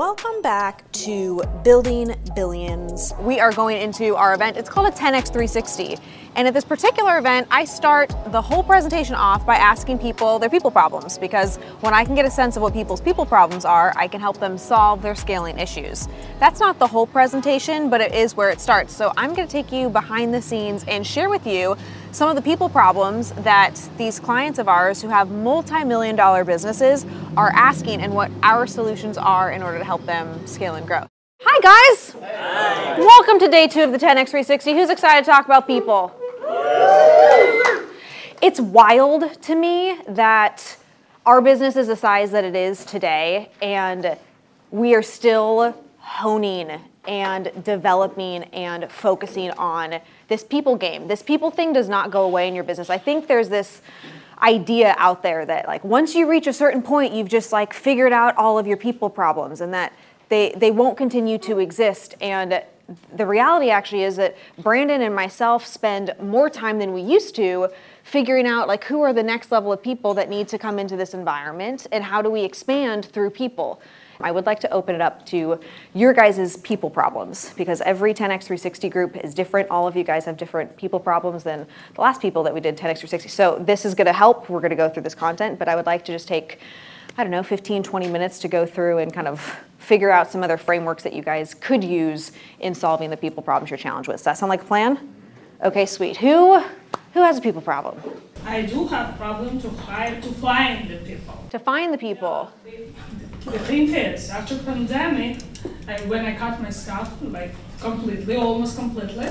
Welcome back to Building Billions. We are going into our event. It's called a 10x 360. And at this particular event, I start the whole presentation off by asking people their people problems because when I can get a sense of what people's people problems are, I can help them solve their scaling issues. That's not the whole presentation, but it is where it starts. So I'm going to take you behind the scenes and share with you some of the people problems that these clients of ours who have multi-million dollar businesses are asking and what our solutions are in order to help them scale and grow. Hi guys! Hi. Welcome to day two of the 10x360. Who's excited to talk about people? It's wild to me that our business is the size that it is today and we are still honing and developing and focusing on this people game. This people thing does not go away in your business. I think there's this idea out there that like once you reach a certain point, you've just like figured out all of your people problems and that they, they won't continue to exist. And the reality actually is that Brandon and myself spend more time than we used to figuring out like who are the next level of people that need to come into this environment and how do we expand through people. I would like to open it up to your guys' people problems because every 10x360 group is different. All of you guys have different people problems than the last people that we did 10x360. So this is going to help. We're going to go through this content, but I would like to just take, I don't know, 15, 20 minutes to go through and kind of figure out some other frameworks that you guys could use in solving the people problems you're challenged with. Does that sound like a plan? Okay, sweet. Who who has a people problem? I do have problem to hire to find the people. To find the people. Yeah, the, the thing is, after pandemic, I, when I cut my staff like completely, almost completely,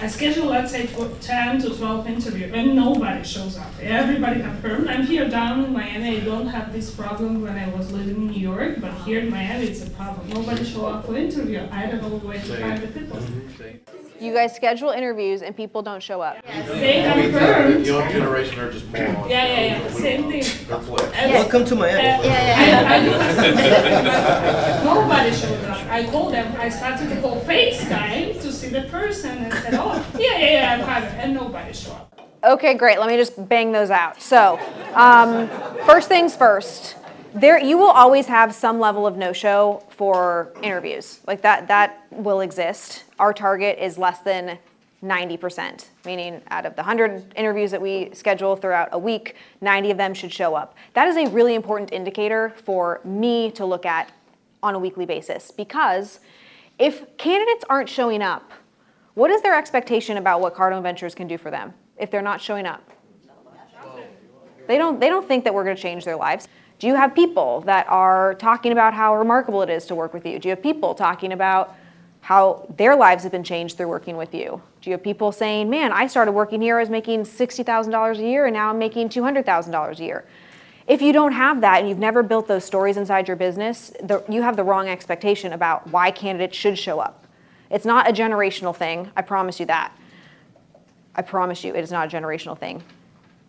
I schedule, let's say, 10 to 12 interviews, and nobody shows up. Everybody confirmed. I'm here down in Miami. I don't have this problem when I was living in New York, but here in Miami, it's a problem. Nobody show up for interview. I don't know where to find the people. Mm-hmm. You guys schedule interviews and people don't show up. They confirmed. The young generation are just morons. Yeah, yeah, yeah. Same thing. They're flips. Welcome to Miami. Nobody showed up. I called them. I started to call FaceTime to see the person and said, "Oh, yeah, yeah, yeah, I'm hired," and nobody showed up. Okay, great. Let me just bang those out. So, um, first things first. There, you will always have some level of no-show for interviews. Like that, that will exist. Our target is less than 90%, meaning out of the 100 interviews that we schedule throughout a week, 90 of them should show up. That is a really important indicator for me to look at on a weekly basis because if candidates aren't showing up, what is their expectation about what Cardone Ventures can do for them if they're not showing up? They don't, they don't think that we're going to change their lives. Do you have people that are talking about how remarkable it is to work with you? Do you have people talking about how their lives have been changed through working with you? Do you have people saying, man, I started working here, I was making $60,000 a year, and now I'm making $200,000 a year? If you don't have that and you've never built those stories inside your business, the, you have the wrong expectation about why candidates should show up. It's not a generational thing, I promise you that. I promise you, it is not a generational thing.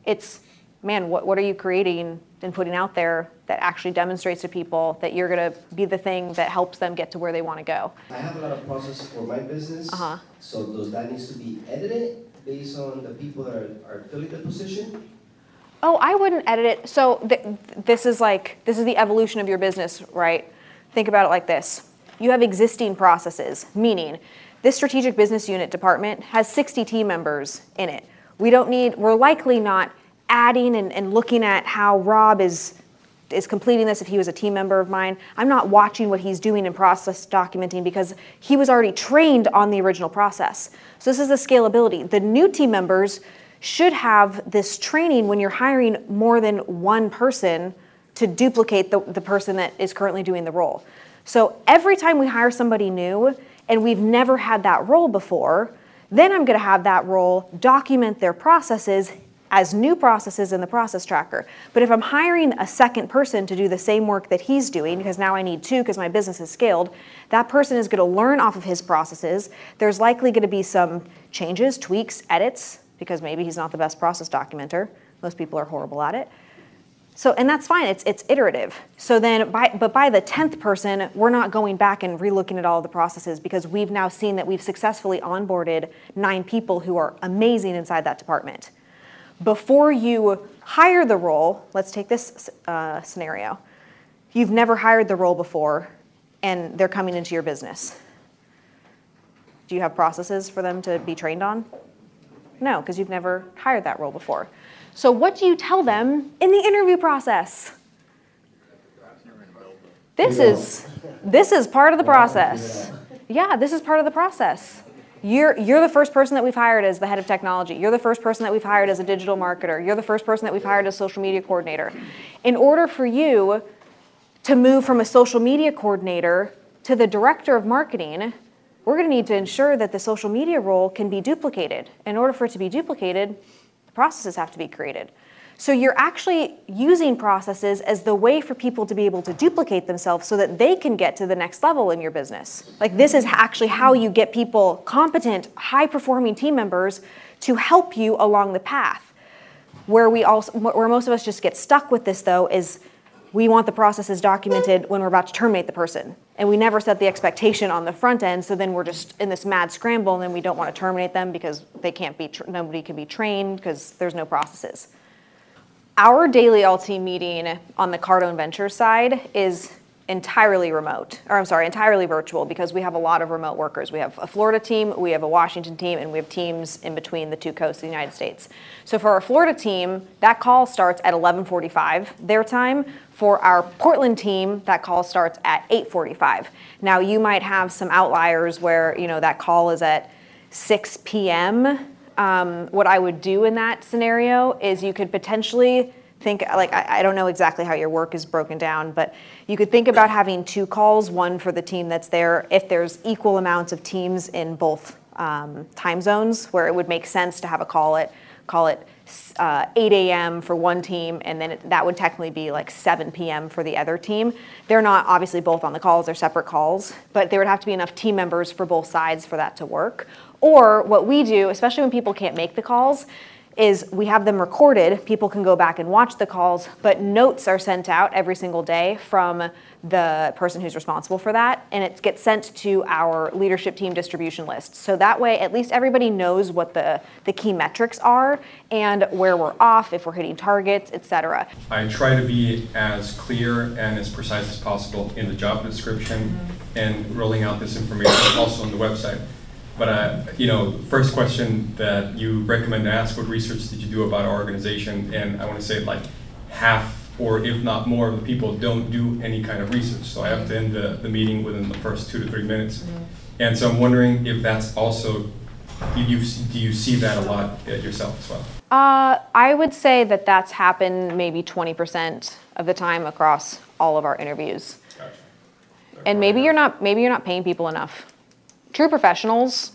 It's, man, what, what are you creating and putting out there that actually demonstrates to people that you're going to be the thing that helps them get to where they want to go. I have a lot of processes for my business. Uh-huh. So does that needs to be edited based on the people that are, are filling the position? Oh, I wouldn't edit it. So th- this is like this is the evolution of your business, right? Think about it like this. You have existing processes, meaning this strategic business unit department has 60 team members in it. We don't need we're likely not adding and, and looking at how Rob is is completing this if he was a team member of mine. I'm not watching what he's doing in process documenting because he was already trained on the original process. So this is the scalability. The new team members should have this training when you're hiring more than one person to duplicate the, the person that is currently doing the role. So every time we hire somebody new and we've never had that role before, then I'm going to have that role document their processes as new processes in the process tracker. But if I'm hiring a second person to do the same work that he's doing, because now I need two because my business is scaled, that person is going to learn off of his processes. There's likely going to be some changes, tweaks, edits, because maybe he's not the best process documenter. Most people are horrible at it. So, and that's fine. It's it's iterative. So then, by, but by the tenth person, we're not going back and relooking at all the processes because we've now seen that we've successfully onboarded nine people who are amazing inside that department before you hire the role, let's take this uh, scenario. You've never hired the role before. and they're coming into your business. Do you have processes for them to be trained on? No, because you've never hired that role before. So, what do you tell them in the interview process? This is this is part of the process. Yeah, this is part of the process. You're, you're the first person that we've hired as the head of technology. You're the first person that we've hired as a digital marketer. You're the first person that we've hired as a social media coordinator. In order for you to move from a social media coordinator to the director of marketing, we're going to need to ensure that the social media role can be duplicated. In order for it to be duplicated, the processes have to be created. So you're actually using processes as the way for people to be able to duplicate themselves so that they can get to the next level in your business. Like this is actually how you get people competent, high performing team members to help you along the path. Where we also where most of us just get stuck with this though is we want the processes documented when we're about to terminate the person. And we never set the expectation on the front end, so then we're just in this mad scramble and then we don't want to terminate them because they can't be nobody can be trained because there's no processes. Our daily LT meeting on the Cardone Venture side is entirely remote, or I'm sorry, entirely virtual because we have a lot of remote workers. We have a Florida team, we have a Washington team, and we have teams in between the two coasts of the United States. So for our Florida team, that call starts at 11:45 their time. For our Portland team, that call starts at 8:45. Now you might have some outliers where you know that call is at 6 p.m um, what I would do in that scenario is you could potentially think like I, I, don't know exactly how your work is broken down, but you could think about having two calls, one for the team that's there. If there's equal amounts of teams in both um, time zones, where it would make sense to have a call at call it uh, 8 a.m. for one team, and then it, that would technically be like 7 p.m. for the other team. They're not obviously both on the calls; they're separate calls, but there would have to be enough team members for both sides for that to work. Or what we do, especially when people can't make the calls, is we have them recorded. People can go back and watch the calls, but notes are sent out every single day from the person who's responsible for that, and it gets sent to our leadership team distribution list. So that way, at least everybody knows what the, the key metrics are and where we're off, if we're hitting targets, etc. I try to be as clear and as precise as possible in the job description mm-hmm. and rolling out this information also on the website. But uh, you know, first question that you recommend to ask: What research did you do about our organization? And I want to say like half, or if not more, of the people don't do any kind of research. So I have to end the, the meeting within the first two to three minutes. Mm-hmm. And so I'm wondering if that's also do you do you see that a lot yourself as well? Uh, I would say that that's happened maybe 20% of the time across all of our interviews. Gotcha. And maybe you're not maybe you're not paying people enough. True professionals,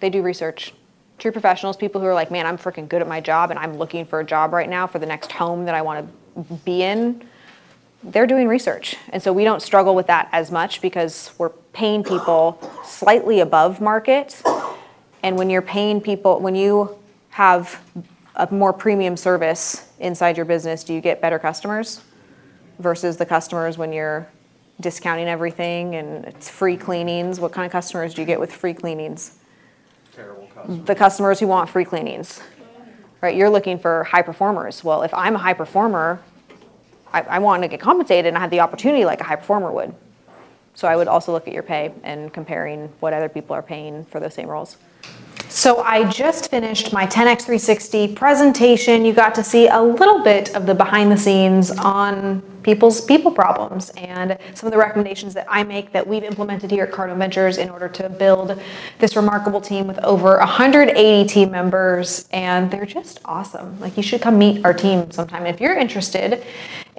they do research. True professionals, people who are like, man, I'm freaking good at my job and I'm looking for a job right now for the next home that I want to be in, they're doing research. And so we don't struggle with that as much because we're paying people slightly above market. And when you're paying people, when you have a more premium service inside your business, do you get better customers versus the customers when you're discounting everything and it's free cleanings. What kind of customers do you get with free cleanings? Terrible customers. The customers who want free cleanings, right? You're looking for high performers. Well, if I'm a high performer, I, I want to get compensated and I have the opportunity like a high performer would. So I would also look at your pay and comparing what other people are paying for those same roles. So I just finished my 10x 360 presentation. You got to see a little bit of the behind the scenes on people's people problems and some of the recommendations that I make that we've implemented here at Cardone Ventures in order to build this remarkable team with over 180 team members and they're just awesome. Like you should come meet our team sometime. If you're interested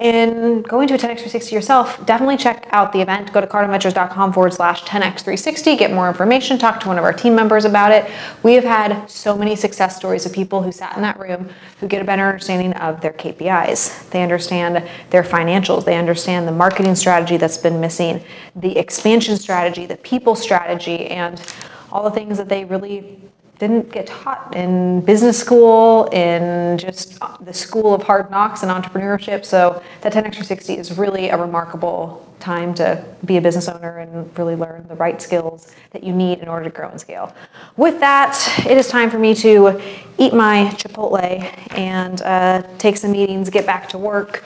in going to a 10x360 yourself, definitely check out the event. Go to cardoneventures.com forward slash 10x360, get more information, talk to one of our team members about it. We have had so many success stories of people who sat in that room who get a better understanding of their KPIs. They understand their financials, they understand the marketing strategy that's been missing, the expansion strategy, the people strategy, and all the things that they really didn't get taught in business school, in just the school of hard knocks and entrepreneurship. So that 10x360 is really a remarkable time to be a business owner and really learn the right skills that you need in order to grow and scale. With that, it is time for me to eat my Chipotle and uh, take some meetings, get back to work.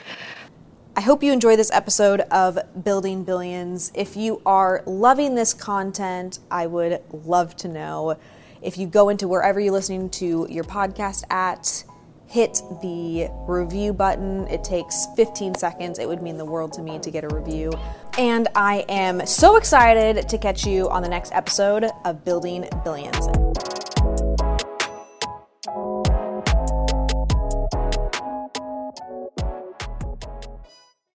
I hope you enjoy this episode of Building Billions. If you are loving this content, I would love to know. If you go into wherever you're listening to your podcast at, hit the review button. It takes 15 seconds. It would mean the world to me to get a review. And I am so excited to catch you on the next episode of Building Billions.